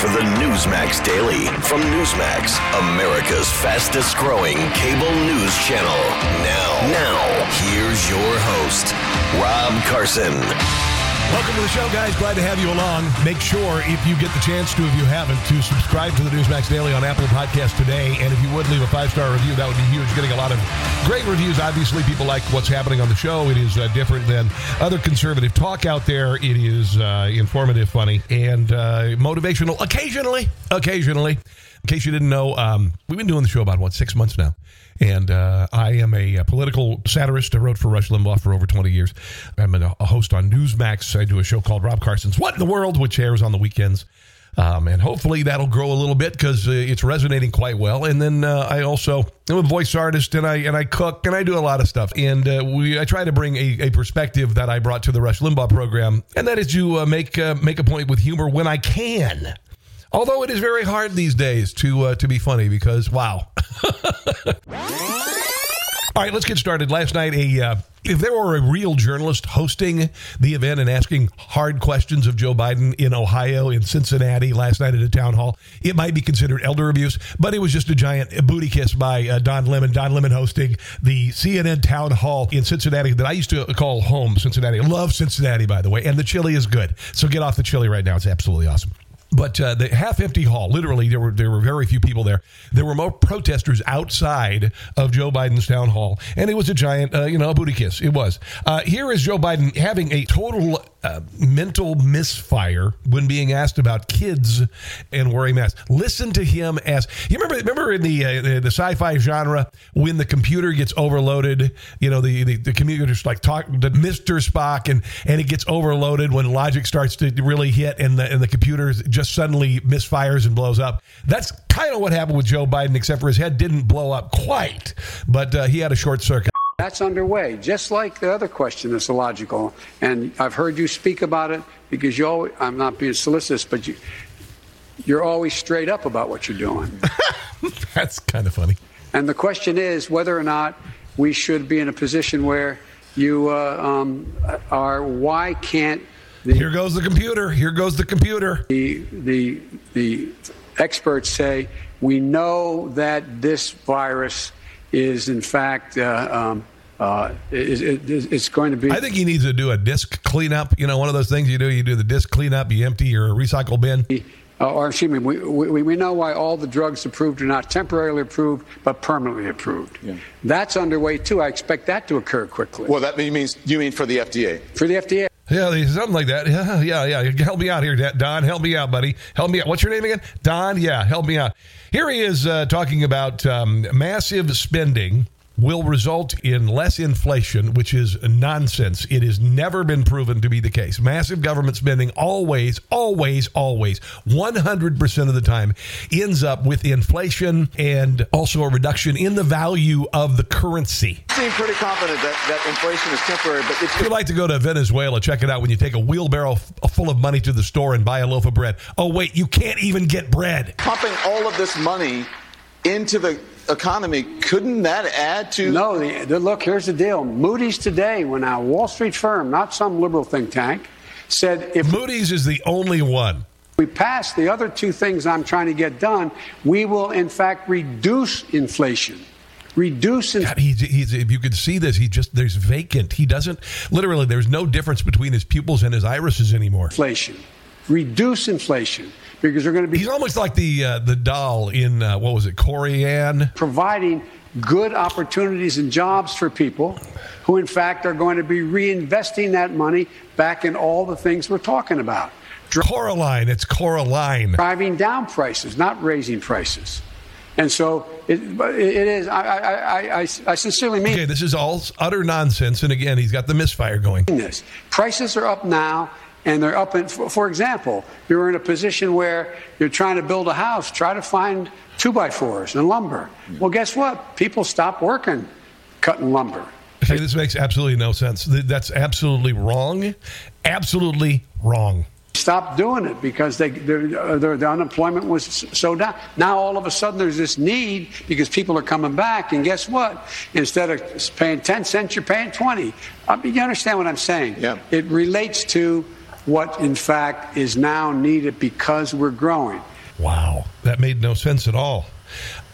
for the Newsmax Daily from Newsmax, America's fastest growing cable news channel. Now, now, here's your host, Rob Carson. Welcome to the show, guys. Glad to have you along. Make sure, if you get the chance to, if you haven't, to subscribe to the Newsmax Daily on Apple Podcast today. And if you would leave a five star review, that would be huge. Getting a lot of great reviews. Obviously, people like what's happening on the show. It is uh, different than other conservative talk out there. It is uh, informative, funny, and uh, motivational occasionally. Occasionally. In case you didn't know, um, we've been doing the show about, what, six months now. And uh, I am a, a, political satirist. I wrote for Rush Limbaugh for over 20 years. I'm a, a, host on Newsmax. I do a show called Rob Carson's What in the World, which airs on the weekends. Um, and hopefully that'll grow a little bit because uh, it's resonating quite well. And then uh, I also am a voice artist, and I and I cook, and I do a lot of stuff. And uh, we I try to bring a, a, perspective that I brought to the Rush Limbaugh program, and that is to uh, make uh, make a point with humor when I can. Although it is very hard these days to uh, to be funny because wow. All right, let's get started. Last night, a uh, if there were a real journalist hosting the event and asking hard questions of Joe Biden in Ohio, in Cincinnati, last night at a town hall, it might be considered elder abuse. But it was just a giant booty kiss by uh, Don Lemon. Don Lemon hosting the CNN town hall in Cincinnati that I used to call home. Cincinnati, I love Cincinnati, by the way, and the chili is good. So get off the chili right now; it's absolutely awesome. But uh, the half-empty hall, literally, there were there were very few people there. There were more protesters outside of Joe Biden's town hall, and it was a giant, uh, you know, booty kiss. It was. Uh, here is Joe Biden having a total uh, mental misfire when being asked about kids and wearing masks. Listen to him as you remember. Remember in the uh, the, sci-fi genre when the computer gets overloaded. You know, the the, the computer's like talk the Mister Spock, and and it gets overloaded when logic starts to really hit, and the and the computer just suddenly misfires and blows up. That's kind of what happened with Joe Biden, except for his head didn't blow up quite, but uh, he had a short circuit. That's underway, just like the other question that's illogical. And I've heard you speak about it because you always, I'm not being solicitous, but you, you're always straight up about what you're doing. that's kind of funny. And the question is whether or not we should be in a position where you uh, um, are, why can't the, Here goes the computer. Here goes the computer. The, the, the experts say we know that this virus is in fact uh, um, uh, it, it, it's going to be. I think he needs to do a disc cleanup. You know, one of those things you do. You do the disc cleanup. You empty your recycle bin. Uh, or excuse me, we, we, we know why all the drugs approved are not temporarily approved, but permanently approved. Yeah. That's underway too. I expect that to occur quickly. Well, that means you mean for the FDA? For the FDA. Yeah, something like that. Yeah, yeah, yeah. Help me out here, Don. Help me out, buddy. Help me out. What's your name again? Don. Yeah, help me out. Here he is uh, talking about um, massive spending will result in less inflation, which is nonsense. It has never been proven to be the case. Massive government spending always, always, always, 100% of the time ends up with inflation and also a reduction in the value of the currency. I seem pretty confident that, that inflation is temporary, but if you'd like to go to Venezuela, check it out when you take a wheelbarrow full of money to the store and buy a loaf of bread. Oh, wait, you can't even get bread. Pumping all of this money into the economy, couldn't that add to? No, the, the, look, here's the deal. Moody's today, when a Wall Street firm, not some liberal think tank, said if Moody's is the only one. We pass the other two things I'm trying to get done, we will in fact reduce inflation. Reduce God, he's, he's, if you could see this, he just there's vacant. He doesn't literally. There's no difference between his pupils and his irises anymore. Inflation, reduce inflation because they're going to be. He's almost like the uh, the doll in uh, what was it, Corianne, providing good opportunities and jobs for people who, in fact, are going to be reinvesting that money back in all the things we're talking about. Coraline, it's Coraline. Driving down prices, not raising prices. And so it, it is, I, I, I, I, sincerely mean Okay, this is all utter nonsense. And again, he's got the misfire going. This. Prices are up now and they're up in, for example, you're in a position where you're trying to build a house, try to find two by fours and lumber. Well, guess what? People stop working cutting lumber. Okay, this makes absolutely no sense. That's absolutely wrong. Absolutely wrong. Stop doing it because they, uh, the unemployment was so down. Now all of a sudden there's this need because people are coming back, and guess what? Instead of paying ten cents, you're paying twenty. I mean, you understand what I'm saying? Yeah. It relates to what, in fact, is now needed because we're growing. Wow, that made no sense at all.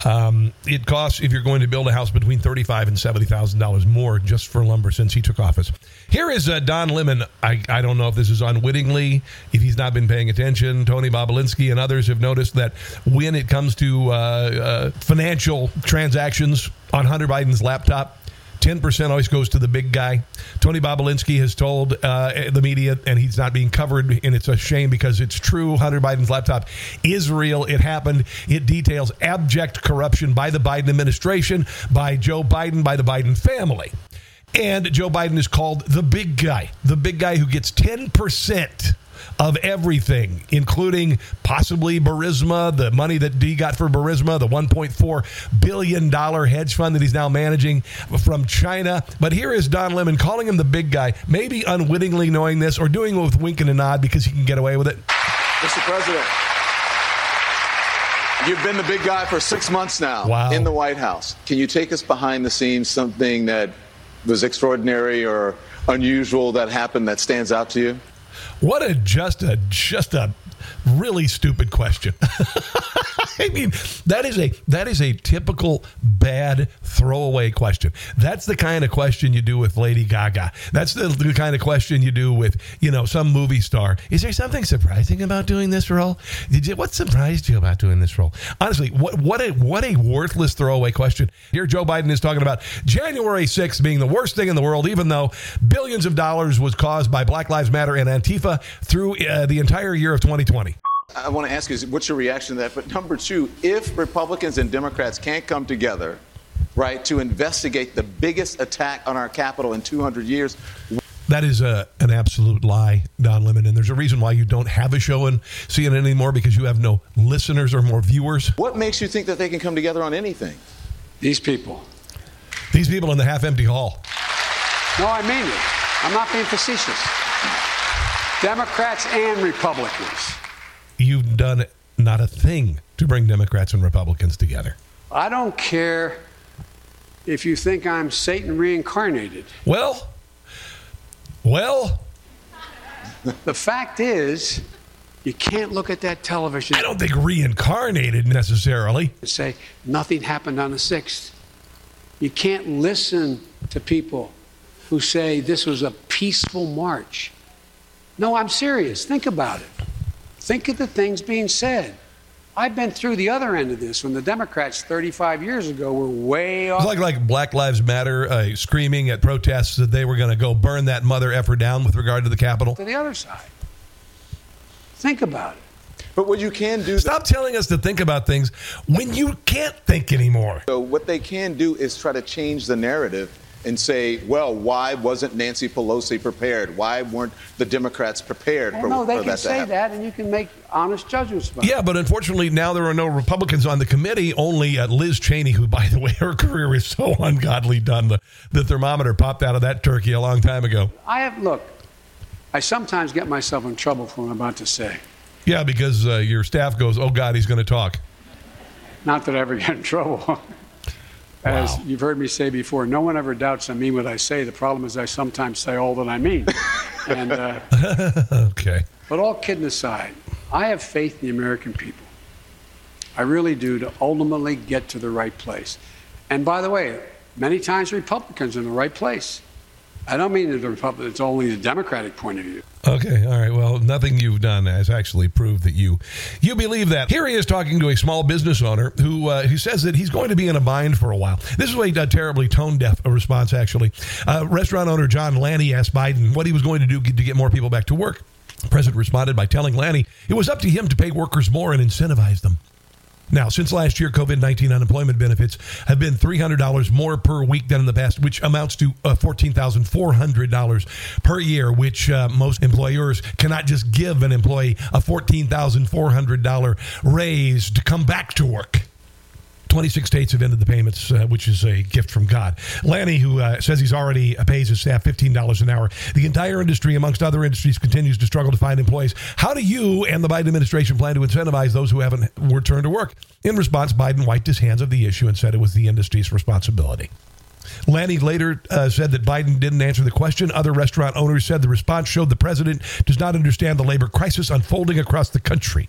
Um, it costs if you're going to build a house between thirty-five and seventy thousand dollars more just for lumber since he took office. Here is uh, Don Lemon. I, I don't know if this is unwittingly, if he's not been paying attention. Tony Bobulinski and others have noticed that when it comes to uh, uh, financial transactions on Hunter Biden's laptop, 10% always goes to the big guy. Tony Bobulinski has told uh, the media, and he's not being covered, and it's a shame because it's true. Hunter Biden's laptop is real. It happened. It details abject corruption by the Biden administration, by Joe Biden, by the Biden family. And Joe Biden is called the big guy, the big guy who gets 10% of everything, including possibly Burisma, the money that D got for Burisma, the $1.4 billion hedge fund that he's now managing from China. But here is Don Lemon calling him the big guy, maybe unwittingly knowing this or doing it with wink and a nod because he can get away with it. Mr. President, you've been the big guy for six months now Wow. in the White House. Can you take us behind the scenes, something that was extraordinary or unusual that happened that stands out to you? What a just a just a really stupid question. I mean, that is a that is a typical bad throwaway question. That's the kind of question you do with Lady Gaga. That's the, the kind of question you do with you know some movie star. Is there something surprising about doing this role? Did you what surprised you about doing this role? Honestly, what what a what a worthless throwaway question. Here, Joe Biden is talking about January 6th being the worst thing in the world, even though billions of dollars was caused by Black Lives Matter and Antifa through uh, the entire year of 2020. I want to ask you, what's your reaction to that? But number two, if Republicans and Democrats can't come together, right, to investigate the biggest attack on our Capitol in 200 years, That is a, an absolute lie, Don Lemon. And there's a reason why you don't have a show in CNN anymore because you have no listeners or more viewers. what makes you think that they can come together on anything? These people. These people in the half empty hall. No, I mean it. I'm not being facetious. Democrats and Republicans. You've done not a thing to bring Democrats and Republicans together. I don't care if you think I'm Satan reincarnated. Well, well, The fact is, you can't look at that television I don't think reincarnated necessarily. and say nothing happened on the 6th. You can't listen to people who say this was a peaceful march. No, I'm serious. Think about it. Think of the things being said. I've been through the other end of this when the Democrats 35 years ago were way off. It's like like Black Lives Matter uh, screaming at protests that they were going to go burn that mother effer down with regard to the Capitol. to the other side. Think about it. But what you can do, Stop telling us to think about things when you can't think anymore. So, what they can do is try to change the narrative and say, well, why wasn't Nancy Pelosi prepared? Why weren't the Democrats prepared Well, for, no, they for can that to say happen? that, and you can make honest judgments about it. Yeah, but unfortunately, now there are no Republicans on the committee. Only uh, Liz Cheney, who, by the way, her career is so ungodly done. The, the thermometer popped out of that turkey a long time ago. I have look. I sometimes get myself in trouble for what I'm about to say. Yeah, because uh, your staff goes, "Oh God, he's going to talk." Not that I ever get in trouble. As Wow. you've heard me say before, no one ever doubts I mean what I say. The problem is I sometimes say all that I mean. and uh, Okay. but all kidding aside, I have faith in the American people. I really do to ultimately get to the right place. And by the way, many times Republicans are in the right place. I don't mean the Republic, it's only the Democratic point of view. Okay. All right. Well, nothing you've done has actually proved that you you believe that. Here he is talking to a small business owner who uh, who says that he's going to be in a bind for a while. This is a uh, terribly tone deaf response. Actually, uh, restaurant owner John Lanni asked Biden what he was going to do to get more people back to work. The president responded by telling Lanni it was up to him to pay workers more and incentivize them. Now, since last year, COVID 19 unemployment benefits have been $300 more per week than in the past, which amounts to uh, $14,400 per year, which uh, most employers cannot just give an employee a $14,400 raise to come back to work. 26 states have ended the payments, uh, which is a gift from God. Lanni, who uh, says he's already uh, pays his staff $15 an hour. The entire industry, amongst other industries, continues to struggle to find employees. How do you and the Biden administration plan to incentivize those who haven't returned to work? In response, Biden wiped his hands of the issue and said it was the industry's responsibility. Lanni later uh, said that Biden didn't answer the question. Other restaurant owners said the response showed the president does not understand the labor crisis unfolding across the country.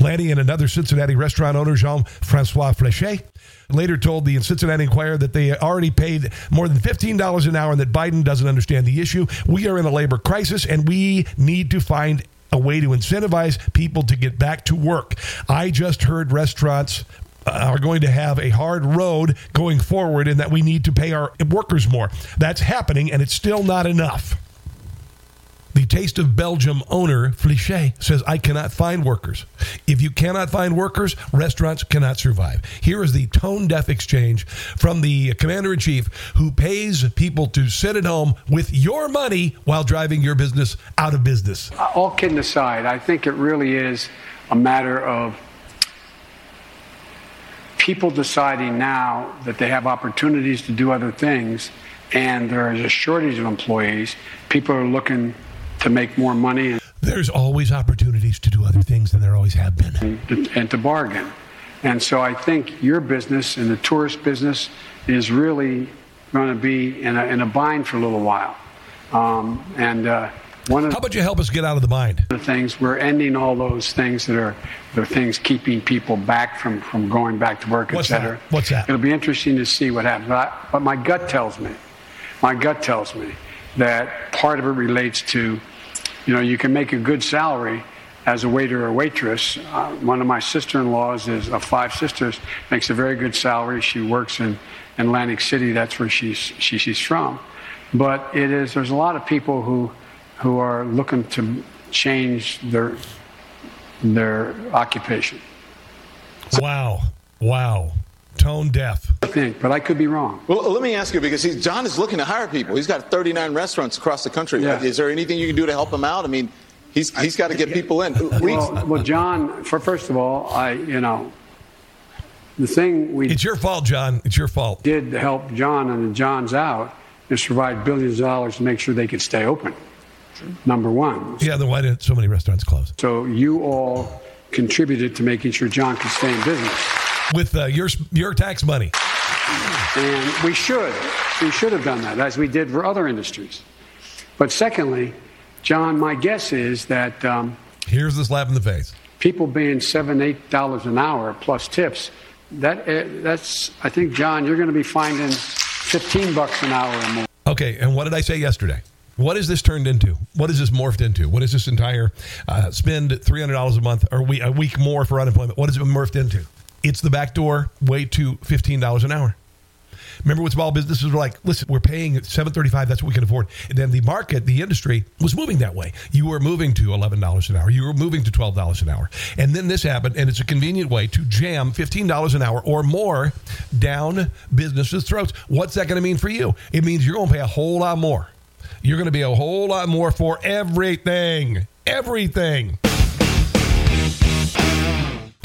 Lanni and another Cincinnati restaurant owner, Jean Francois Flechet, later told the Cincinnati Enquirer that they already paid more than $15 an hour and that Biden doesn't understand the issue. We are in a labor crisis and we need to find a way to incentivize people to get back to work. I just heard restaurants uh, are going to have a hard road going forward and that we need to pay our workers more. That's happening and it's still not enough. The Taste of Belgium owner, Flechet, says, I cannot find workers. If you cannot find workers, restaurants cannot survive. Here is the tone deaf exchange from the commander in chief who pays people to sit at home with your money while driving your business out of business. All kidding aside, I think it really is a matter of people deciding now that they have opportunities to do other things and there is a shortage of employees. People are looking to make more money. There's always opportunities to do other things than there always have been. And, and to bargain. And so I think your business and the tourist business is really going to be in a, in a bind for a little while. Um, and uh, one of How about you help us get out of the bind? the things we're ending all those things that are the things keeping people back from, from going back to work, What's et cetera. that? What's that? It'll be interesting to see what happens. But, I, but my gut tells me, my gut tells me that part of it relates to, you know, you can make a good salary as a waiter or waitress. Uh, one of my sister-in-laws is of five sisters, makes a very good salary. She works in Atlantic City. That's where she's she, she's from. But it is there's a lot of people who who are looking to change their their occupation. Wow. Wow. Tone deaf. I think, but I could be wrong. Well, let me ask you because he's, John is looking to hire people. He's got 39 restaurants across the country. Yeah. Is there anything you can do to help him out? I mean, he's he's got to get people in. Well, well, John. For first of all, I you know the thing we It's your fault, John. It's your fault. did help John and the John's out is provide billions of dollars to make sure they could stay open. Number one. Yeah, then why did so many restaurants close? So you all contributed to making sure John could stay in business. With uh, your your tax money. And we should. We should have done that, as we did for other industries. But secondly, John, my guess is that um, Here's the slap in the face. people paying seven, eight dollars an hour plus tips, that eh, that's I think, John, you're going to be finding fifteen bucks an hour or more. Okay, and what did I say yesterday? What is this turned into? What is this morphed into? What is this entire uh, spend three hundred dollars a month or we, a week more for unemployment? What is it morphed into? It's the backdoor way to fifteen dollars an hour. Remember when small businesses were like, listen, we're paying seven thirty five, that's what we can afford. And then the market, the industry was moving that way. You were moving to eleven dollars an hour. You were moving to twelve dollars an hour. And then this happened, and it's a convenient way to jam fifteen dollars an hour or more down businesses' throats. What's that going to mean for you? It means you're going to pay a whole lot more. You're going to be a whole lot more for everything. Everything.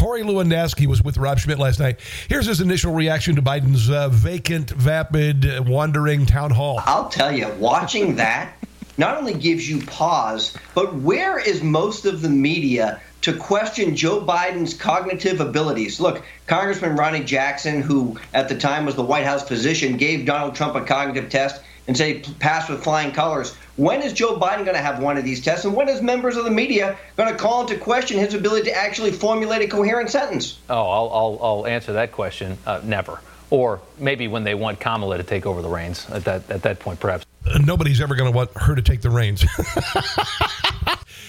Corey Lewandowski was with Rob Schmitt last night. Here's his initial reaction to Biden's uh, vacant, vapid, uh, wandering town hall. I'll tell you, watching that not only gives you pause, but where is most of the media to question Joe Biden's cognitive abilities? Look, Congressman Ronny Jackson, who at the time was the White House physician, gave Donald Trump a cognitive test and say pass with flying colors. When is Joe Biden going to have one of these tests? And when is members of the media going to call into question his ability to actually formulate a coherent sentence? Oh, I'll, I'll, I'll answer that question. Uh, never. Or maybe when they want Kamala to take over the reins at that at that point, perhaps. Nobody's ever going to want her to take the reins.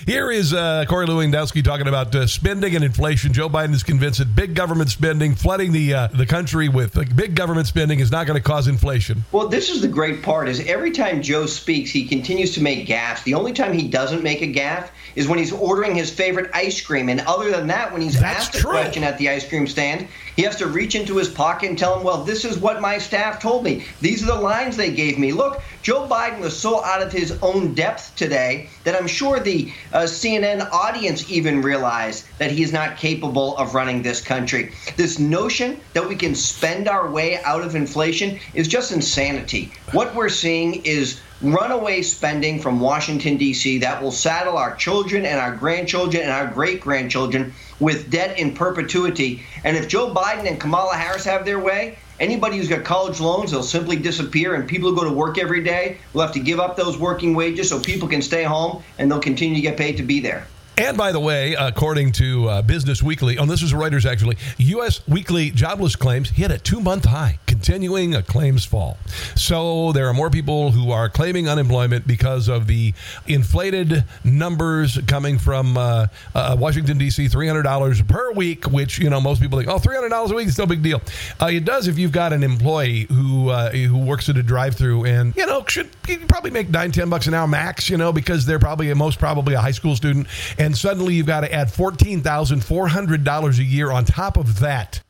Here is uh, Corey Lewandowski talking about uh, spending and inflation. Joe Biden is convinced that big government spending, flooding the uh, the country with big government spending, is not going to cause inflation. Well, this is the great part is every time Joe speaks, he continues to make gaffes. The only time he doesn't make a gaffe is when he's ordering his favorite ice cream. And other than that, when he's That's asked true. a question at the ice cream stand, he has to reach into his pocket and tell him, well, this is what my staff told me. These are the lines they gave me. Look, Joe Biden was so out of his own depth today that I'm sure the uh, CNN audience even realized that he is not capable of running this country. This notion that we can spend our way out of inflation is just insanity. What we're seeing is runaway spending from Washington, D.C., that will saddle our children and our grandchildren and our great grandchildren with debt in perpetuity. And if Joe Biden and Kamala Harris have their way, Anybody who's got college loans, they'll simply disappear, and people who go to work every day will have to give up those working wages so people can stay home and they'll continue to get paid to be there. And by the way, according to uh, Business Weekly, oh, this is Reuters actually, U.S. weekly jobless claims hit a two month high, continuing a claims fall. So there are more people who are claiming unemployment because of the inflated numbers coming from uh, uh, Washington, D.C., $300 per week, which, you know, most people think, oh, $300 a week is no big deal. Uh, it does if you've got an employee who uh, who works at a drive through and, you know, should probably make nine, 10 bucks an hour max, you know, because they're probably most probably a high school student. And and suddenly you've got to add $14,400 a year on top of that.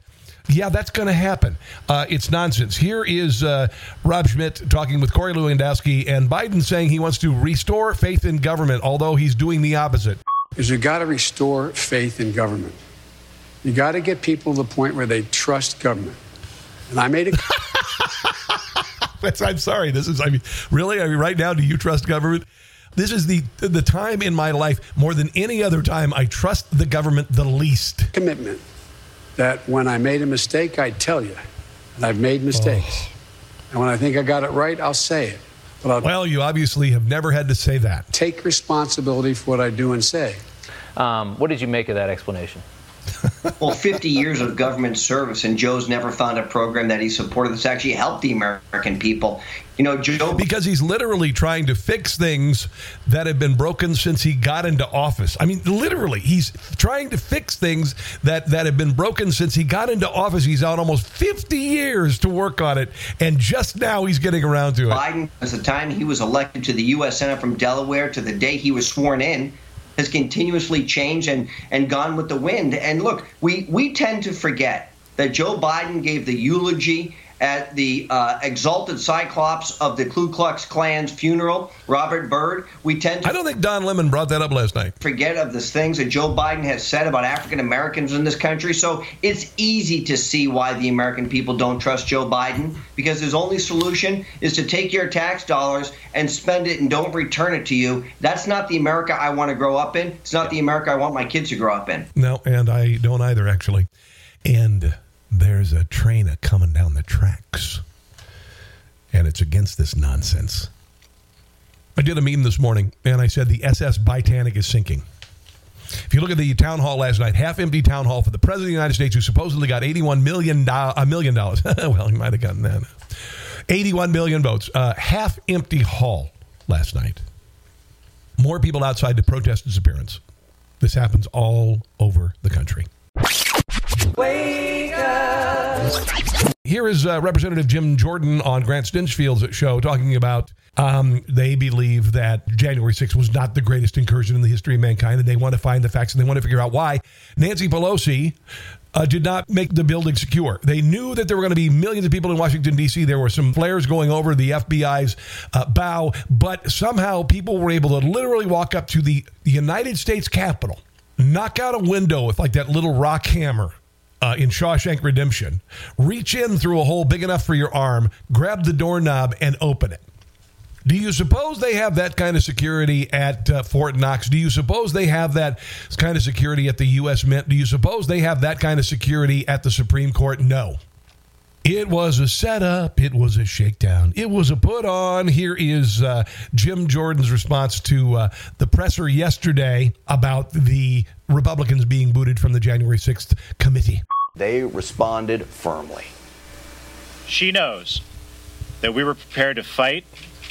Yeah, that's going to happen. Uh, it's nonsense. Here is uh, Rob Schmitt talking with Corey Lewandowski and Biden saying he wants to restore faith in government, although he's doing the opposite. Is you got to restore faith in government. You got to get people to the point where they trust government. And I made it. I'm sorry. This is. I mean, really. I mean, right now, do you trust government? This is the the time in my life more than any other time I trust the government the least. Commitment that when I made a mistake, I tell you, and I've made mistakes. Oh. And when I think I got it right, I'll say it. But I'll well, you obviously have never had to say that. Take responsibility for what I do and say. Um, what did you make of that explanation? Well, 50 years of government service, and Joe's never found a program that he supported that's actually helped the American people. You know, Joe. Because he's literally trying to fix things that have been broken since he got into office. I mean, literally, he's trying to fix things that, that have been broken since he got into office. He's out almost 50 years to work on it, and just now he's getting around to it. Biden, as the time he was elected to the U.S. Senate from Delaware to the day he was sworn in, has continuously changed and, and gone with the wind. And look, we, we tend to forget that Joe Biden gave the eulogy at the uh, exalted cyclops of the Ku Klux Klan's funeral, Robert Byrd. We tend to. I don't think Don Lemon brought that up last night. Forget of the things that Joe Biden has said about African Americans in this country. So it's easy to see why the American people don't trust Joe Biden because his only solution is to take your tax dollars and spend it and don't return it to you. That's not the America I want to grow up in. It's not the America I want my kids to grow up in. No, and I don't either, actually. And there's a train a coming down the tracks, and it's against this nonsense. I did a meme this morning, and I said the SS Titanic is sinking. If you look at the town hall last night, half empty town hall for the president of the United States, who supposedly got eighty-one million a million dollars. well, he might have gotten that. Eighty-one million votes. Uh, half empty hall last night. More people outside to protest his appearance. This happens all over the country. Here is uh, Representative Jim Jordan on Grant Stinchfield's show talking about um, they believe that January 6th was not the greatest incursion in the history of mankind, and they want to find the facts and they want to figure out why Nancy Pelosi uh, did not make the building secure. They knew that there were going to be millions of people in Washington, D.C. There were some flares going over the FBI's uh, bow, but somehow people were able to literally walk up to the United States Capitol, knock out a window with like that little rock hammer uh, in Shawshank Redemption, reach in through a hole big enough for your arm, grab the doorknob, and open it. Do you suppose they have that kind of security at uh, Fort Knox? Do you suppose they have that kind of security at the U.S. Mint? Do you suppose they have that kind of security at the Supreme Court? No. It was a setup. It was a shakedown. It was a put on. Here is uh, Jim Jordan's response to uh, the presser yesterday about the Republicans being booted from the January 6th committee. They responded firmly. She knows that we were prepared to fight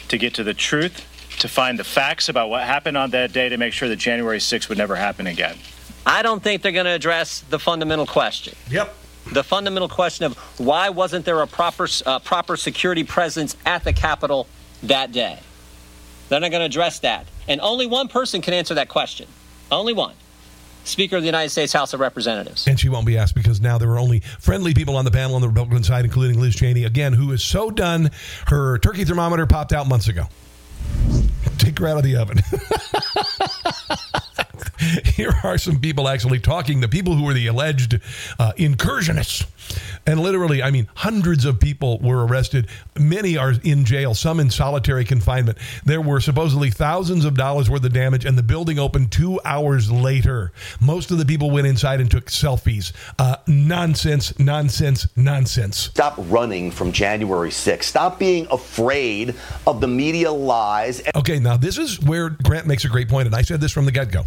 to get to the truth, to find the facts about what happened on that day to make sure that January 6th would never happen again. I don't think they're going to address the fundamental question. Yep the fundamental question of why wasn't there a proper uh, proper security presence at the Capitol that day? They're not going to address that, and only one person can answer that question. Only one. Speaker of the United States House of Representatives. And she won't be asked because now there are only friendly people on the panel on the Republican side, including Liz Cheney, again, who is so done. Her turkey thermometer popped out months ago. Take her out of the oven. Here are some people actually talking, the people who were the alleged uh, incursionists. And literally, I mean, hundreds of people were arrested. Many are in jail, some in solitary confinement. There were supposedly thousands of dollars worth of damage, and the building opened two hours later. Most of the people went inside and took selfies. Uh, nonsense, nonsense, nonsense. Stop running from January 6th. Stop being afraid of the media lies. Okay, now this is where Grant makes a great point, and I said this from the get go.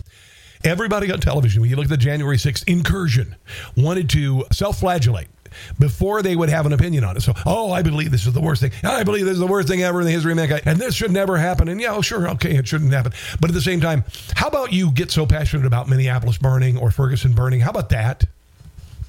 Everybody on television, when you look at the January 6th incursion, wanted to self flagellate before they would have an opinion on it. So, oh, I believe this is the worst thing. I believe this is the worst thing ever in the history of mankind. And this should never happen. And yeah, oh, sure, okay, it shouldn't happen. But at the same time, how about you get so passionate about Minneapolis burning or Ferguson burning? How about that?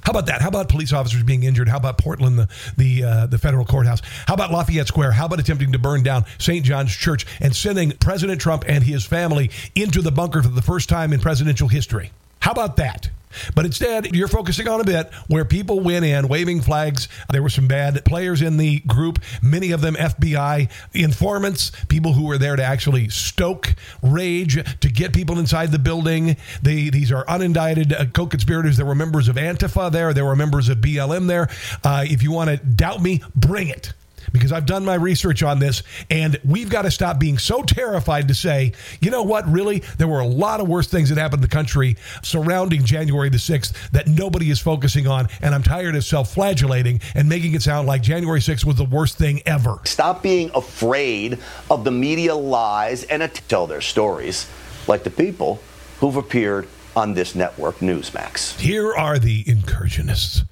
How about that? How about police officers being injured? How about Portland, the the uh, the federal courthouse? How about Lafayette Square? How about attempting to burn down St. John's Church and sending President Trump and his family into the bunker for the first time in presidential history? How about that? But instead, you're focusing on a bit where people went in waving flags. There were some bad players in the group, many of them FBI informants, people who were there to actually stoke rage to get people inside the building. They, these are unindicted uh, co conspirators. There were members of Antifa there, there were members of BLM there. Uh, if you want to doubt me, bring it because I've done my research on this, and we've got to stop being so terrified to say, you know what, really, there were a lot of worse things that happened in the country surrounding January the 6th that nobody is focusing on, and I'm tired of self flagellating and making it sound like January 6th was the worst thing ever. Stop being afraid of the media lies and tell their stories like the people who've appeared on this network, Newsmax. Here are the incursionists,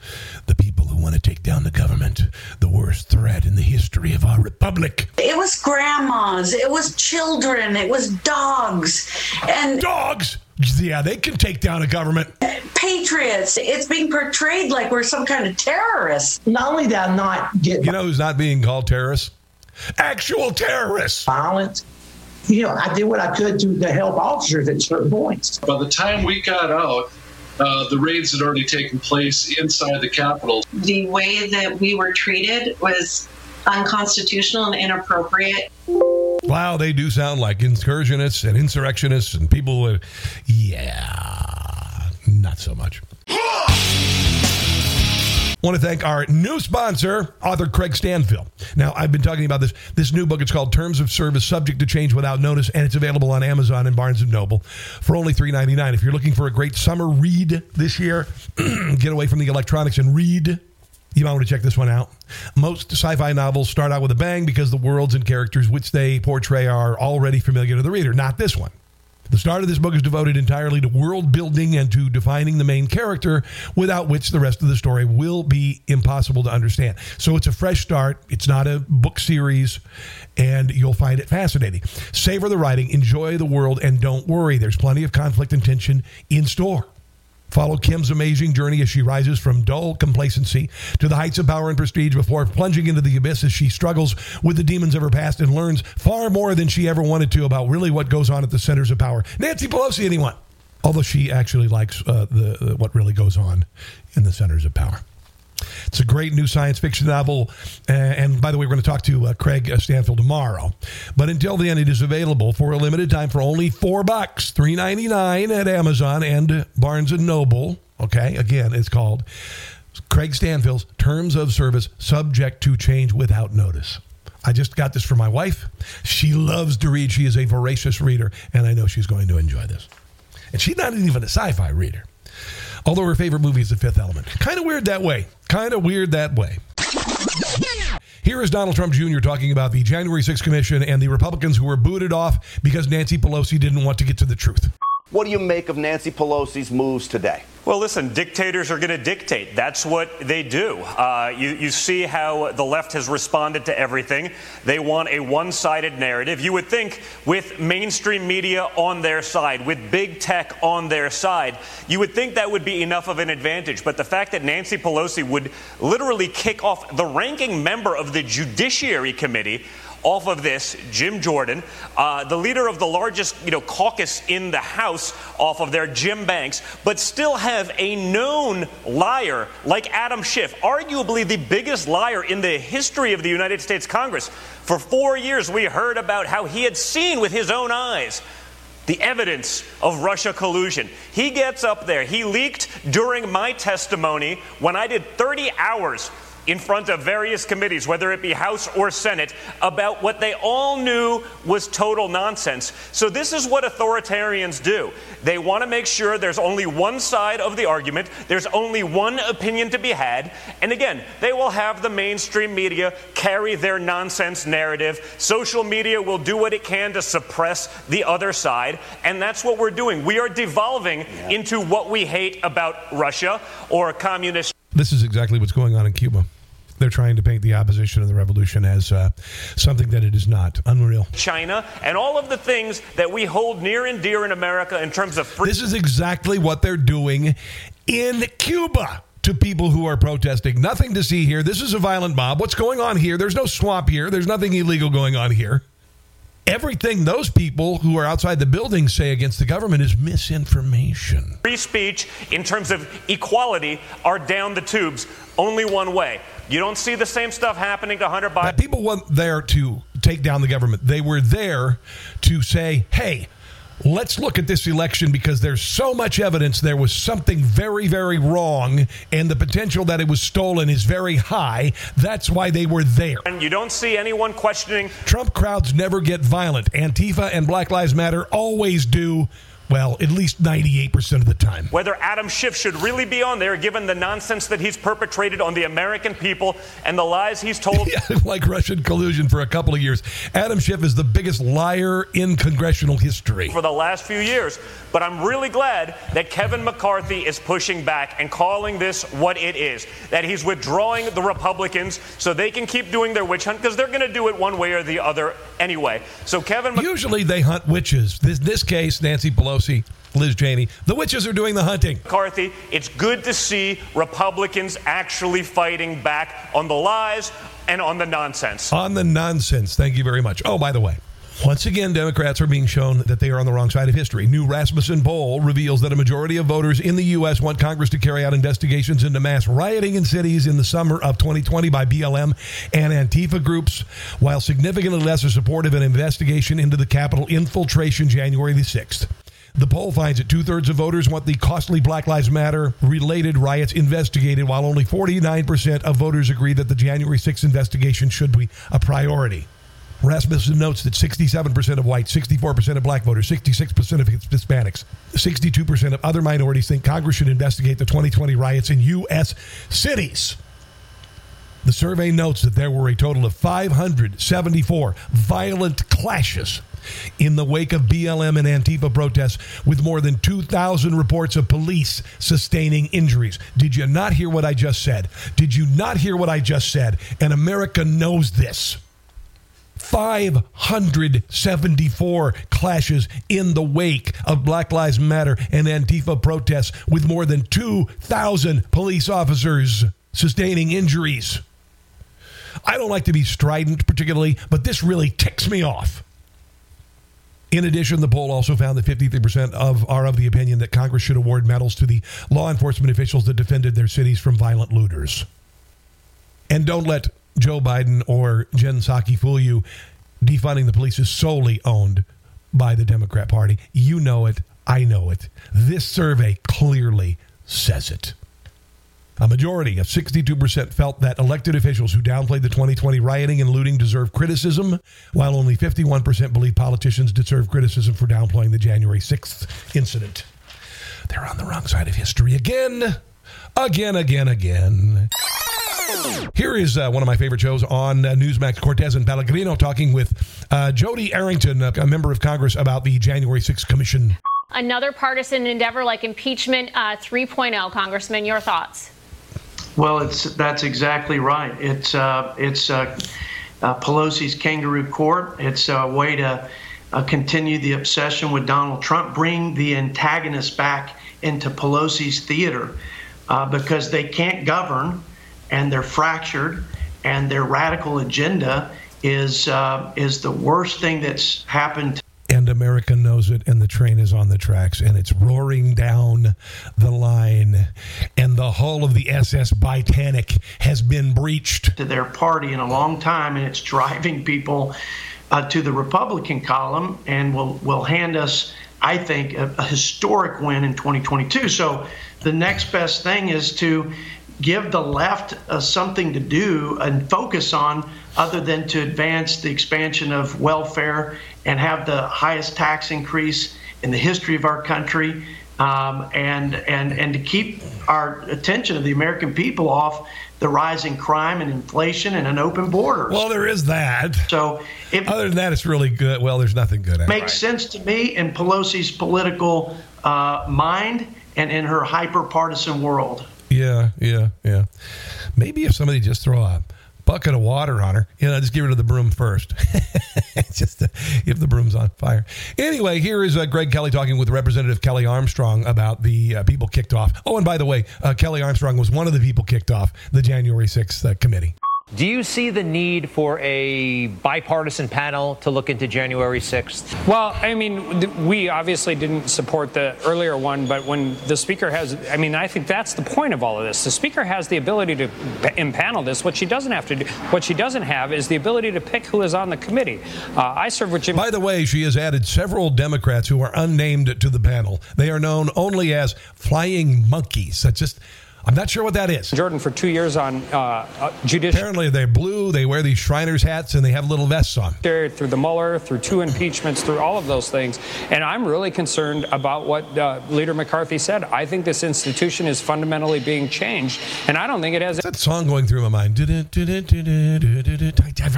the people who want to take down the government, the worst threat in the history of our republic. It was grandmas, it was children, it was dogs. And dogs? Yeah, they can take down a government. Patriots. It's being portrayed like we're some kind of terrorists. Not only that, not get. You know who's not being called terrorists? Actual terrorists. Violent you know, I did what I could to, to help officers at certain points. By the time we got out, uh, the raids had already taken place inside the Capitol. The way that we were treated was unconstitutional and inappropriate. Wow, they do sound like incursionists and insurrectionists and people with, yeah, not so much. Want to thank our new sponsor, author Craig Stanfield. Now, I've been talking about this this new book. It's called Terms of Service: Subject to Change Without Notice, and it's available on Amazon and Barnes and Noble for only three ninety nine. If you're looking for a great summer read this year, get away from the electronics and read. You might want to check this one out. Most sci fi novels start out with a bang because the worlds and characters which they portray are already familiar to the reader. Not this one. The start of this book is devoted entirely to world building and to defining the main character, without which the rest of the story will be impossible to understand. So it's a fresh start. It's not a book series, and you'll find it fascinating. Savor the writing, enjoy the world, and don't worry. There's plenty of conflict and tension in store. Follow Kim's amazing journey as she rises from dull complacency to the heights of power and prestige before plunging into the abyss as she struggles with the demons of her past and learns far more than she ever wanted to about really what goes on at the centers of power. Nancy Pelosi, anyone? Although she actually likes uh, the, uh, what really goes on in the centers of power. It's a great new science fiction novel. and by the way, we're going to talk to uh, Craig uh, Stanfield tomorrow. But until then, it is available for a limited time for only four bucks, three ninety nine at Amazon and Barnes and Noble. Okay, again, it's called Craig Stanfield's Terms of Service, subject to change without notice. I just got this for my wife. She loves to read. She is a voracious reader, and I know she's going to enjoy this. And she's not even a sci fi reader. Although her favorite movie is The Fifth Element. Kind of weird that way. Kind of weird that way. Here is Donald Trump Jr. talking about the January 6th Commission and the Republicans who were booted off because Nancy Pelosi didn't want to get to the truth. What do you make of Nancy Pelosi's moves today? Well, listen, dictators are going to dictate. That's what they do. Uh, you, you see how the left has responded to everything. They want a one sided narrative. You would think with mainstream media on their side, with big tech on their side, you would think that would be enough of an advantage. But the fact that Nancy Pelosi would literally kick off the ranking member of the Judiciary Committee off of this, Jim Jordan, uh, the leader of the largest you know, caucus in the House off of there, Jim Banks, but still have a known liar like Adam Schiff, arguably the biggest liar in the history of the United States Congress. For four years, we heard about how he had seen with his own eyes the evidence of Russia collusion. He gets up there. He leaked during my testimony when I did 30 hours in front of various committees, whether it be House or Senate, about what they all knew was total nonsense. So, this is what authoritarians do. They want to make sure there's only one side of the argument, there's only one opinion to be had, and again, they will have the mainstream media carry their nonsense narrative. Social media will do what it can to suppress the other side, and that's what we're doing. We are devolving yeah. into what we hate about Russia or communist. This is exactly what's going on in Cuba. They're trying to paint the opposition of the revolution as uh, something that it is not. Unreal. China and all of the things that we hold near and dear in America in terms of free. This is exactly what they're doing in Cuba to people who are protesting. Nothing to see here. This is a violent mob. What's going on here? There's no swamp here. There's nothing illegal going on here. Everything those people who are outside the building say against the government is misinformation. Free speech, in terms of equality, are down the tubes only one way you don't see the same stuff happening to Hunter Biden. People weren't there to take down the government. They were there to say, hey, let's look at this election because there's so much evidence there was something very, very wrong, and the potential that it was stolen is very high. That's why they were there. And you don't see anyone questioning. Trump crowds never get violent. Antifa and Black Lives Matter always do. Well, at least 98% of the time. Whether Adam Schiff should really be on there, given the nonsense that he's perpetrated on the American people and the lies he's told. yeah, like Russian collusion for a couple of years. Adam Schiff is the biggest liar in congressional history. For the last few years. But I'm really glad that Kevin McCarthy is pushing back and calling this what it is. That he's withdrawing the Republicans so they can keep doing their witch hunt because they're going to do it one way or the other anyway. So Kevin. Usually they hunt witches. This, this case, Nancy Pelosi Pelosi, Liz Cheney. The witches are doing the hunting. McCarthy, it's good to see Republicans actually fighting back on the lies and on the nonsense. On the nonsense. Thank you very much. Oh, by the way, once again, Democrats are being shown that they are on the wrong side of history. New Rasmussen poll reveals that a majority of voters in the U.S. want Congress to carry out investigations into mass rioting in cities in the summer of 2020 by BLM and Antifa groups, while significantly less are supportive of an investigation into the Capitol infiltration January the 6th. The poll finds that two thirds of voters want the costly Black Lives Matter related riots investigated, while only 49% of voters agree that the January 6th investigation should be a priority. Rasmussen notes that 67% of whites, 64% of black voters, 66% of Hispanics, 62% of other minorities think Congress should investigate the 2020 riots in U.S. cities. The survey notes that there were a total of 574 violent clashes in the wake of BLM and Antifa protests, with more than 2,000 reports of police sustaining injuries. Did you not hear what I just said? Did you not hear what I just said? And America knows this. 574 clashes in the wake of Black Lives Matter and Antifa protests, with more than 2,000 police officers sustaining injuries. I don't like to be strident, particularly, but this really ticks me off. In addition, the poll also found that 53% of are of the opinion that Congress should award medals to the law enforcement officials that defended their cities from violent looters. And don't let Joe Biden or Jen Psaki fool you. Defunding the police is solely owned by the Democrat Party. You know it. I know it. This survey clearly says it. A majority of 62% felt that elected officials who downplayed the 2020 rioting and looting deserve criticism, while only 51% believe politicians deserve criticism for downplaying the January 6th incident. They're on the wrong side of history again, again, again, again. Here is uh, one of my favorite shows on uh, Newsmax Cortes and Pellegrino talking with uh, Jodey Arrington, a member of Congress, about the January 6th Commission. Another partisan endeavor like impeachment uh, 3.0, Congressman, your thoughts? Well, it's that's exactly right. It's uh, it's uh, uh, Pelosi's kangaroo court. It's a way to uh, continue the obsession with Donald Trump, bring the antagonists back into Pelosi's theater uh, because they can't govern and they're fractured and their radical agenda is uh, is the worst thing that's happened America knows it, and the train is on the tracks, and it's roaring down the line, and the hull of the SS Titanic has been breached. To their party in a long time, and it's driving people uh, to the Republican column, and will will hand us I think, a, a historic win in 2022. So the next best thing is to give the left uh, something to do and focus on other than to advance the expansion of welfare and have the highest tax increase in the history of our country um, and and and to keep our attention of the American people off the rising crime and inflation and an open border. Well, there is that. So, other than that, it's really good. Well, there's nothing good. At makes sense to me in Pelosi's political uh, mind and in her hyper partisan world. Yeah, yeah, yeah. Maybe if somebody just throw a bucket of water on her, you know, just give her to the broom first. just to, if the broom's on fire. Anyway, here is uh, Greg Kelly talking with Representative Kelly Armstrong about the uh, people kicked off. Oh, and by the way, uh, Kelly Armstrong was one of the people kicked off the January 6th uh, committee. Do you see the need for a bipartisan panel to look into January 6th? Well, I mean, we obviously didn't support the earlier one, but when the Speaker has, I mean, I think that's the point of all of this. The Speaker has the ability to impanel this. What she doesn't have to do, what she doesn't have is the ability to pick who is on the committee. Uh, I serve with Jim. By the way, she has added several Democrats who are unnamed to the panel. They are known only as flying monkeys. That's just I'm not sure what that is. Jordan for two years on uh, uh, judicial. Apparently, they're blue. They wear these Shriners hats and they have little vests on. Through the Mueller, through two impeachments, through all of those things, and I'm really concerned about what uh, Leader McCarthy said. I think this institution is fundamentally being changed, and I don't think it has that song going through my mind. I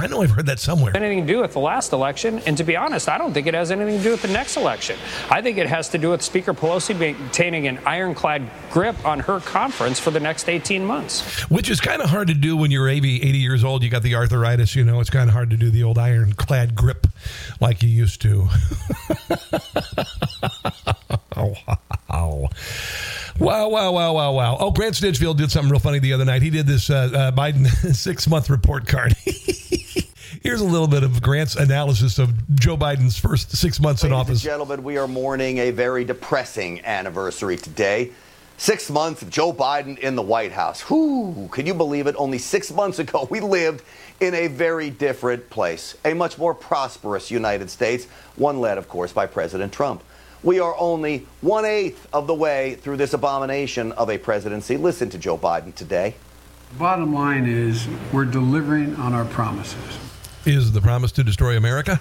know I've heard that somewhere. Anything to do with the last election, and to be honest, I don't think it has anything to do with the next election. I think it has to do with Speaker Pelosi maintaining an ironclad grip on her conference for the next 18 months. Which is kind of hard to do when you're 80, 80 years old. You got the arthritis, you know, it's kind of hard to do the old ironclad grip like you used to. oh, wow. Wow, wow, wow, wow, wow. Oh, Grant Stinchfield did something real funny the other night. He did this uh, uh, Biden six month report card. Here's a little bit of Grant's analysis of Joe Biden's first six months Ladies in office. gentlemen, we are mourning a very depressing anniversary today. Six months of Joe Biden in the White House. Whoo, can you believe it? Only six months ago, we lived in a very different place, a much more prosperous United States, one led, of course, by President Trump. We are only one eighth of the way through this abomination of a presidency. Listen to Joe Biden today. Bottom line is, we're delivering on our promises. Is the promise to destroy America?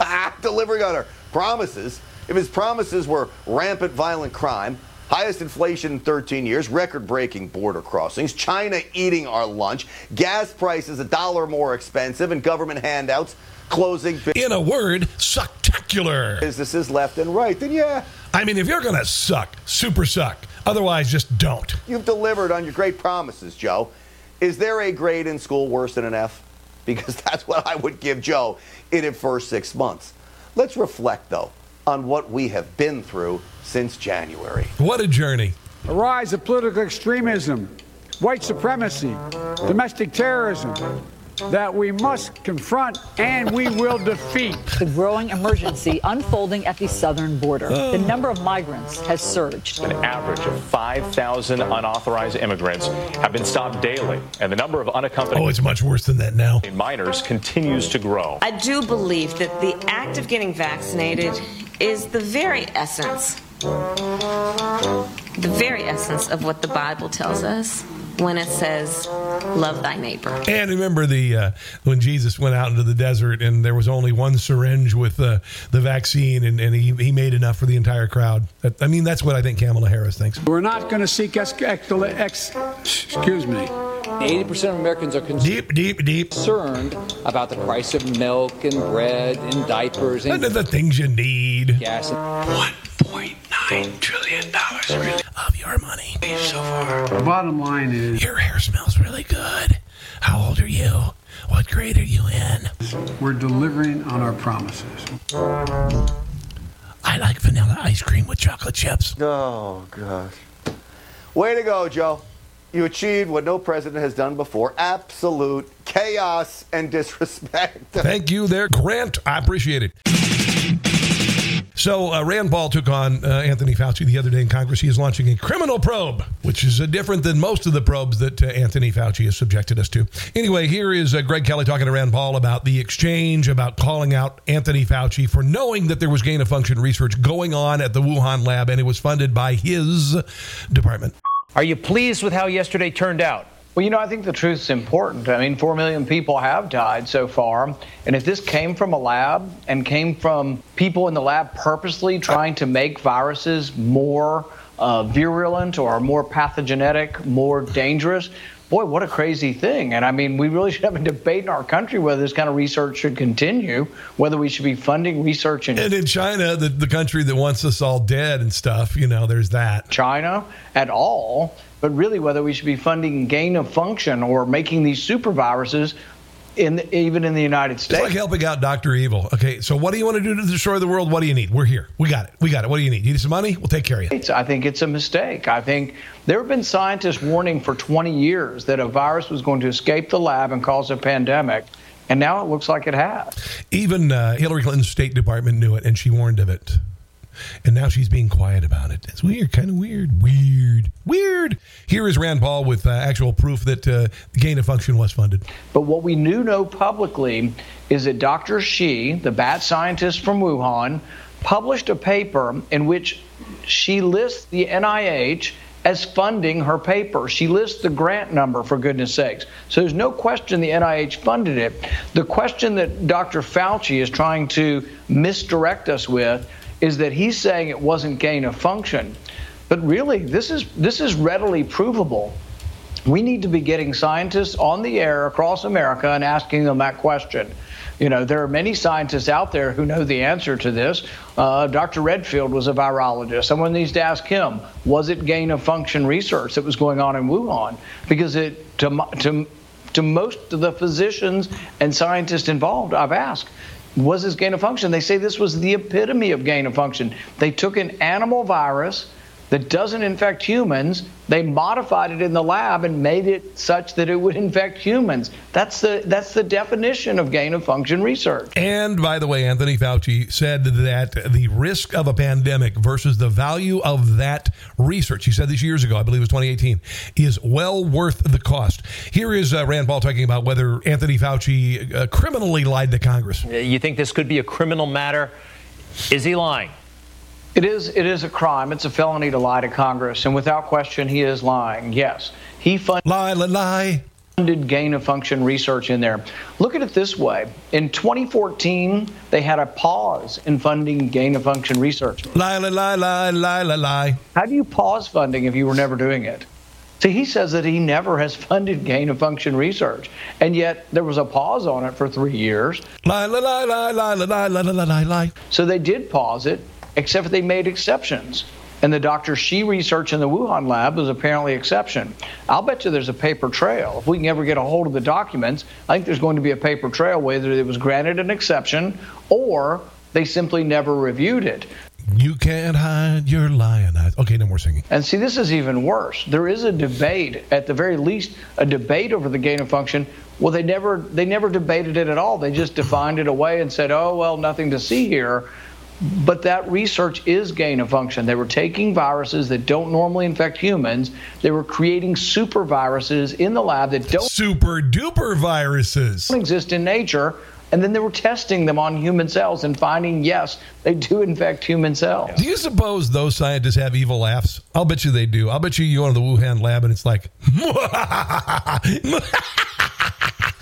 Delivering on our promises if his promises were rampant violent crime, highest inflation in 13 years, record breaking border crossings, China eating our lunch, gas prices a dollar more expensive, and government handouts closing. In a word, sucktacular. Businesses left and right, then yeah. I mean, if you're going to suck, super suck. Otherwise, just don't. You've delivered on your great promises, Joe. Is there a grade in school worse than an F? Because that's what I would give Joe in his first six months. Let's reflect, though on what we have been through since January. What a journey. A rise of political extremism, white supremacy, domestic terrorism, that we must confront and we will defeat. The growing emergency unfolding at the southern border. The oh. number of migrants has surged. An average of 5,000 unauthorized immigrants have been stopped daily, and the number of unaccompanied oh, it's much worse than that now. minors continues to grow. I do believe that the act of getting vaccinated is the very essence, the very essence of what the Bible tells us when it says love thy neighbor. And remember the uh, when jesus went out into the desert and there was only one syringe with uh, the vaccine and, and he, he made enough for the entire crowd. I mean that's what i think kamala harris thinks. We're not going to seek ex, ex, ex, excuse me 80% of Americans are concerned, deep, deep, deep. concerned about the price of milk and bread and diapers and, and the things you need. Gas. $1.9 trillion really of your money so far. The bottom line is your hair smells really good. How old are you? What grade are you in? We're delivering on our promises. I like vanilla ice cream with chocolate chips. Oh, gosh. Way to go, Joe. You achieved what no president has done before absolute chaos and disrespect. Thank you there, Grant. I appreciate it. So uh, Rand Paul took on uh, Anthony Fauci the other day in Congress. He is launching a criminal probe, which is uh, different than most of the probes that uh, Anthony Fauci has subjected us to. Anyway, here is uh, Greg Kelly talking to Rand Paul about the exchange, about calling out Anthony Fauci for knowing that there was gain of function research going on at the Wuhan lab, and it was funded by his department. Are you pleased with how yesterday turned out? Well, you know, I think the truth's important. I mean, 4 million people have died so far. And if this came from a lab and came from people in the lab purposely trying to make viruses more uh, virulent or more pathogenic, more dangerous, boy, what a crazy thing. And I mean, we really should have a debate in our country whether this kind of research should continue, whether we should be funding research in And in China, the, the country that wants us all dead and stuff, you know, there's that. China at all, but really whether we should be funding gain of function or making these super viruses in the, even in the United It's States. like helping out Dr. Evil. Okay, so what do you want to do to destroy the world? What do you need? We're here. We got it. We got it. What do you need? You need some money? We'll take care of you. It's, I think it's a mistake. I think there have been scientists warning for 20 years that a virus was going to escape the lab and cause a pandemic, and now it looks like it has. Even uh, Hillary Clinton's State Department knew it, and she warned of it. And now she's being quiet about it. It's weird, kind of weird, weird, weird. Here is Rand Paul with uh, actual proof that uh, the gain of function was funded. But what we do know publicly is that Dr. Shi, the bat scientist from Wuhan, published a paper in which she lists the NIH as funding her paper. She lists the grant number, for goodness sakes. So there's no question the NIH funded it. The question that Dr. Fauci is trying to misdirect us with is that he's saying it wasn't gain of function. But really, this is this is readily provable. We need to be getting scientists on the air across America and asking them that question. You know, there are many scientists out there who know the answer to this. Uh, Dr. Redfield was a virologist. Someone needs to ask him, was it gain of function research that was going on in Wuhan? Because it, to, to, to most of the physicians and scientists involved, I've asked, was this gain of function? They say this was the epitome of gain of function. They took an animal virus that doesn't infect humans. They modified it in the lab and made it such that it would infect humans. That's the that's the definition of gain of function research. And by the way, Anthony Fauci said that the risk of a pandemic versus the value of that research, he said this years ago, I believe it was 2018, is well worth the cost. Here is uh, Rand Paul talking about whether Anthony Fauci uh, criminally lied to Congress. You think this could be a criminal matter? Is he lying? It is it is a crime. It's a felony to lie to Congress, and without question, he is lying. Yes, he funded lie, lie, lie. Funded gain of function research in there. Look at it this way: in 2014, they had a pause in funding gain of function research. Lie, lie, lie, lie, lie, lie, lie. How do you pause funding if you were never doing it? See, he says that he never has funded gain of function research, and yet there was a pause on it for three years. Lie, lie, lie, lie, lie, lie, lie, lie, lie, lie. So they did pause it except they made exceptions. And the Dr. Shi research in the Wuhan lab was apparently exception. I'll bet you there's a paper trail. If we can ever get a hold of the documents, I think there's going to be a paper trail whether it was granted an exception or they simply never reviewed it. You can't hide your lion eyes. Okay, no more singing. And see, this is even worse. There is a debate, at the very least, a debate over the gain of function. Well, they never they never debated it at all. They just defined it away and said, "Oh well, nothing to see here." But that research is gain of function. They were taking viruses that don't normally infect humans. They were creating super viruses in the lab that don't super duper viruses exist in nature. And then they were testing them on human cells and finding, yes, they do infect human cells. Do you suppose those scientists have evil laughs? I'll bet you they do. I'll bet you you go to the Wuhan lab and it's like,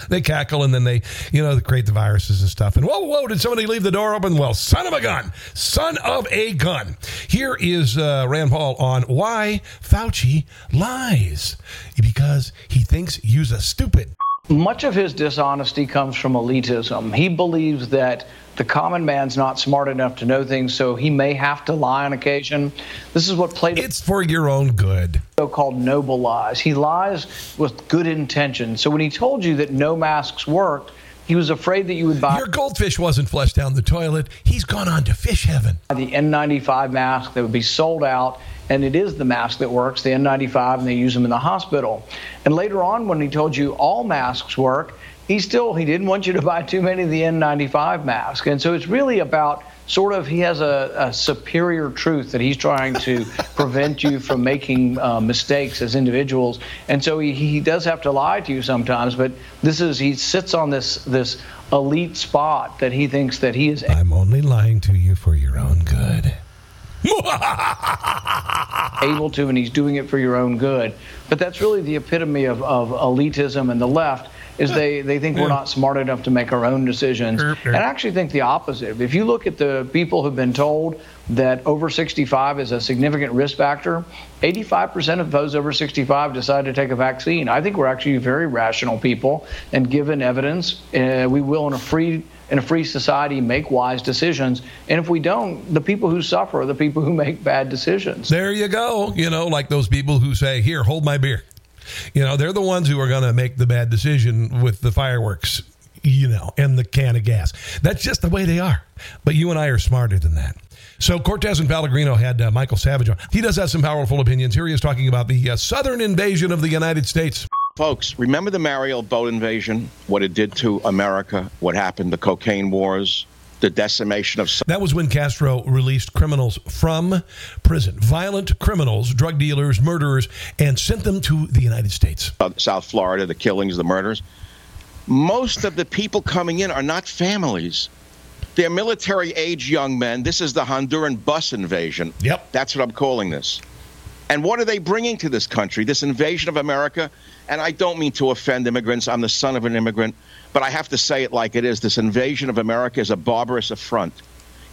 they cackle and then they, you know, create the viruses and stuff. And whoa, whoa, did somebody leave the door open? Well, son of a gun, son of a gun. Here is uh, Rand Paul on why Fauci lies because he thinks you's a stupid. Much of his dishonesty comes from elitism. He believes that the common man's not smart enough to know things, so he may have to lie on occasion. This is what Plato. It's for your own good. So-called noble lies. He lies with good intention. So when he told you that no masks worked, he was afraid that you would buy. Your goldfish wasn't flushed down the toilet. He's gone on to fish heaven. The N95 mask that would be sold out, and it is the mask that works, the N95, and they use them in the hospital. And later on, when he told you all masks work, he still he didn't want you to buy too many of the N95 masks. And so it's really about sort of he has a, a superior truth that he's trying to prevent you from making uh, mistakes as individuals, and so he, he does have to lie to you sometimes. But this is he sits on this this elite spot that he thinks that he is. I'm only lying to you for your own good. able to, and he's doing it for your own good. But that's really the epitome of, of elitism and the left is they, they think we're not smart enough to make our own decisions. And I actually think the opposite. If you look at the people who've been told that over 65 is a significant risk factor, 85% of those over 65 decide to take a vaccine. I think we're actually very rational people, and given evidence, uh, we will in a free in a free society make wise decisions. And if we don't, the people who suffer are the people who make bad decisions. There you go. You know, like those people who say, "Here, hold my beer." You know, they're the ones who are going to make the bad decision with the fireworks, you know, and the can of gas. That's just the way they are. But you and I are smarter than that. So Cortes and Pellegrino had uh, Michael Savage on. He does have some powerful opinions. Here he is talking about the uh, southern invasion of the United States. Folks, remember the Mariel boat invasion? What it did to America? What happened? The cocaine wars? The decimation of. That was when Castro released criminals from prison, violent criminals, drug dealers, murderers, and sent them to the United States. Uh, South Florida, the killings, the murders. Most of the people coming in are not families. They're military age young men. This is the Honduran bus invasion. Yep. That's what I'm calling this. And what are they bringing to this country? This invasion of America? And I don't mean to offend immigrants. I'm the son of an immigrant. But I have to say it like it is. This invasion of America is a barbarous affront.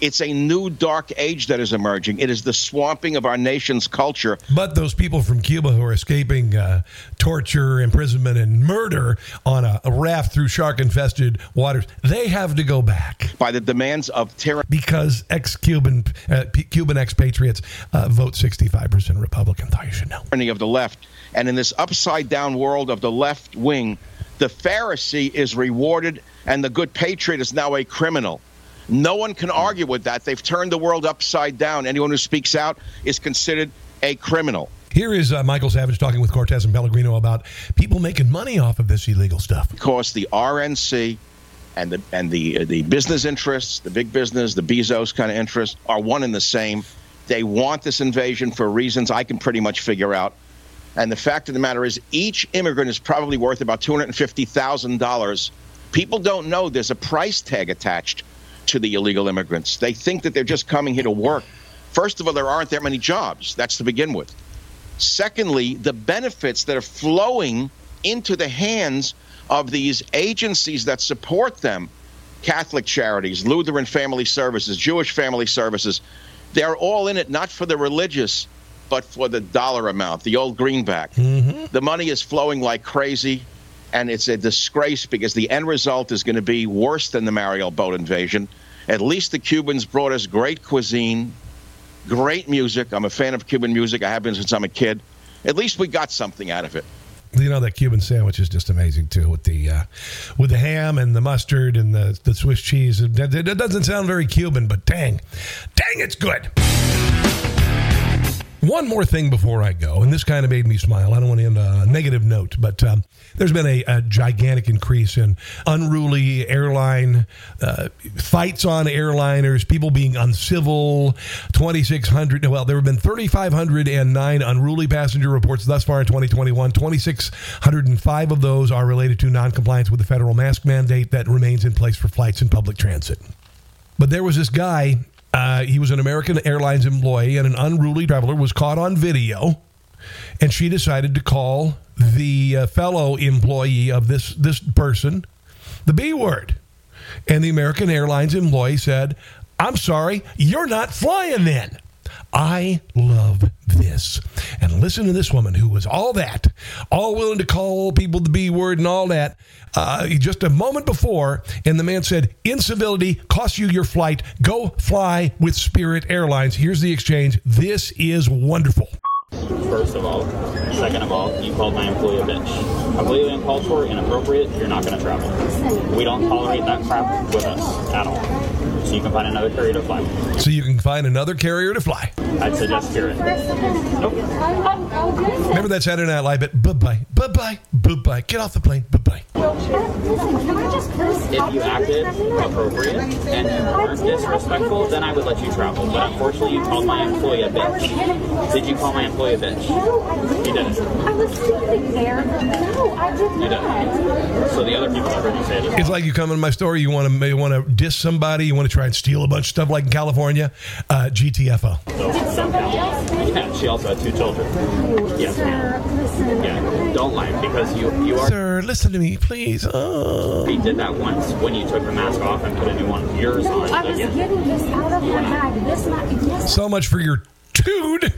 It's a new dark age that is emerging. It is the swamping of our nation's culture. But those people from Cuba who are escaping uh, torture, imprisonment, and murder on a, a raft through shark infested waters, they have to go back. By the demands of tyranny. Because ex Cuban uh, Cuban expatriates uh, vote 65% Republican. Thought you should know. Of the left. And in this upside down world of the left wing, the Pharisee is rewarded and the good patriot is now a criminal. No one can argue with that. They've turned the world upside down. Anyone who speaks out is considered a criminal. Here is uh, Michael Savage talking with Cortes and Pellegrino about people making money off of this illegal stuff. Because the RNC and the and the uh, the business interests, the big business, the Bezos kind of interests, are one and the same. They want this invasion for reasons I can pretty much figure out. And the fact of the matter is, each immigrant is probably worth about two hundred and fifty thousand dollars. People don't know there's a price tag attached to the illegal immigrants. They think that they're just coming here to work. First of all, there aren't that many jobs. That's to begin with. Secondly, the benefits that are flowing into the hands of these agencies that support them Catholic charities, Lutheran family services, Jewish family services they're all in it not for the religious, but for the dollar amount, the old greenback. Mm-hmm. The money is flowing like crazy and it's a disgrace because the end result is going to be worse than the Mariel boat invasion. At least the Cubans brought us great cuisine, great music. I'm a fan of Cuban music. I have been since I'm a kid. At least we got something out of it. You know that Cuban sandwich is just amazing too, with the uh, with the ham and the mustard and the, the Swiss cheese. It, it doesn't sound very Cuban, but dang, dang, it's good. One more thing before I go, and this kind of made me smile. I don't want to end on a negative note, but um, there's been a, a, gigantic increase in unruly airline uh, fights on airliners, people being uncivil. 2,600, well, there have been 3,509 unruly passenger reports thus far in 2021. 2,605 of those are related to noncompliance with the federal mask mandate that remains in place for flights in public transit. But there was this guy uh, he was an American Airlines employee, and an unruly traveler was caught on video. And she decided to call the uh, fellow employee of this this person the B word. And the American Airlines employee said, "I'm sorry, you're not flying then." I love this. And listen to this woman who was all that, all willing to call people the B word and all that, uh, just a moment before. And the man said, Incivility costs you your flight. Go fly with Spirit Airlines. Here's the exchange. This is wonderful. First of all. Second of all, you called my employee a bitch. Completely uncalled for, inappropriate, you're not going to travel. We don't tolerate that crap with us at all. So you can find another carrier to fly. So you can find another carrier to fly. I'd suggest Spirit. Nope. Remember that Saturday Night Live bit? Bye bye, bye bye, bye bye. Get off the plane, bye bye. If you acted appropriate and you weren't disrespectful, then I would let you travel. But unfortunately, you called my employee a bitch. Did you call my employee a bitch? You didn't. I was sitting there. No, I did You didn't. So the other people that heard you say it. It's like you come in my store, you want to you want to diss somebody, you want to try and steal a bunch of stuff like in California, uh, GTFO. Yeah, she also had two children. Yes, ma'am. Yeah, don't lie because you you are. Sir, listen to me, please. Oh. We did that once when you took the mask off and put a new one of yours on. I was again. getting this out of my bag. This not yes. So much for your dude.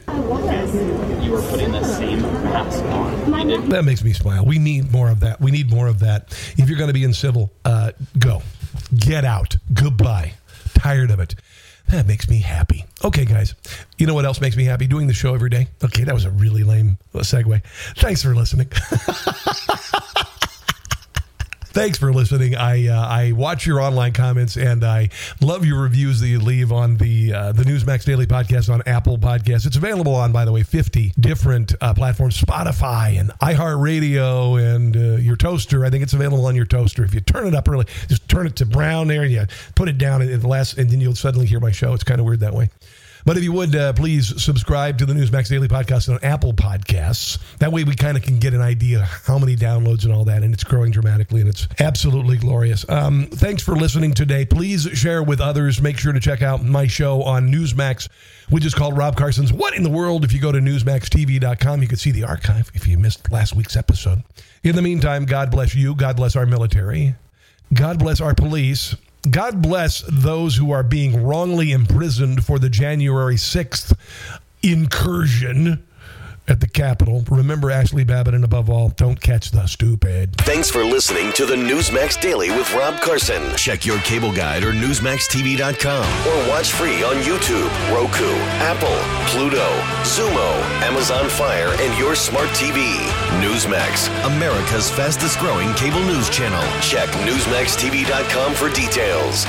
You were putting the same mask on. That makes me smile. We need more of that. We need more of that. If you're going to be in civil, uh, go. Get out. Goodbye. Tired of it. That makes me happy. Okay, guys. You know what else makes me happy? Doing the show every day. Okay, that was a really lame segue. Thanks for listening. Thanks for listening. I uh, I watch your online comments and I love your reviews that you leave on the uh, the Newsmax Daily Podcast on Apple Podcasts. It's available on, by the way, fifty different uh, platforms: Spotify and iHeartRadio and uh, your toaster. I think it's available on your toaster. If you turn it up early, just turn it to brown there and you put it down in the last, and then you'll suddenly hear my show. It's kind of weird that way. But if you would, uh, please subscribe to the Newsmax Daily Podcast on Apple Podcasts. That way we kind of can get an idea how many downloads and all that. And it's growing dramatically and it's absolutely glorious. Um, thanks for listening today. Please share with others. Make sure to check out my show on Newsmax, which is called Rob Carson's What in the World. If you go to newsmaxtv.com, you can see the archive if you missed last week's episode. In the meantime, God bless you. God bless our military. God bless our police. God bless those who are being wrongly imprisoned for the January 6th incursion at the Capitol. Remember Ashli Babbitt, and above all, don't catch the stupid. Thanks for listening to the Newsmax Daily with Rob Carson. Check your cable guide or NewsmaxTV.com or watch free on YouTube, Roku, Apple, Pluto, Xumo, Amazon Fire, and your smart TV. Newsmax, America's fastest growing cable news channel. Check NewsmaxTV.com for details.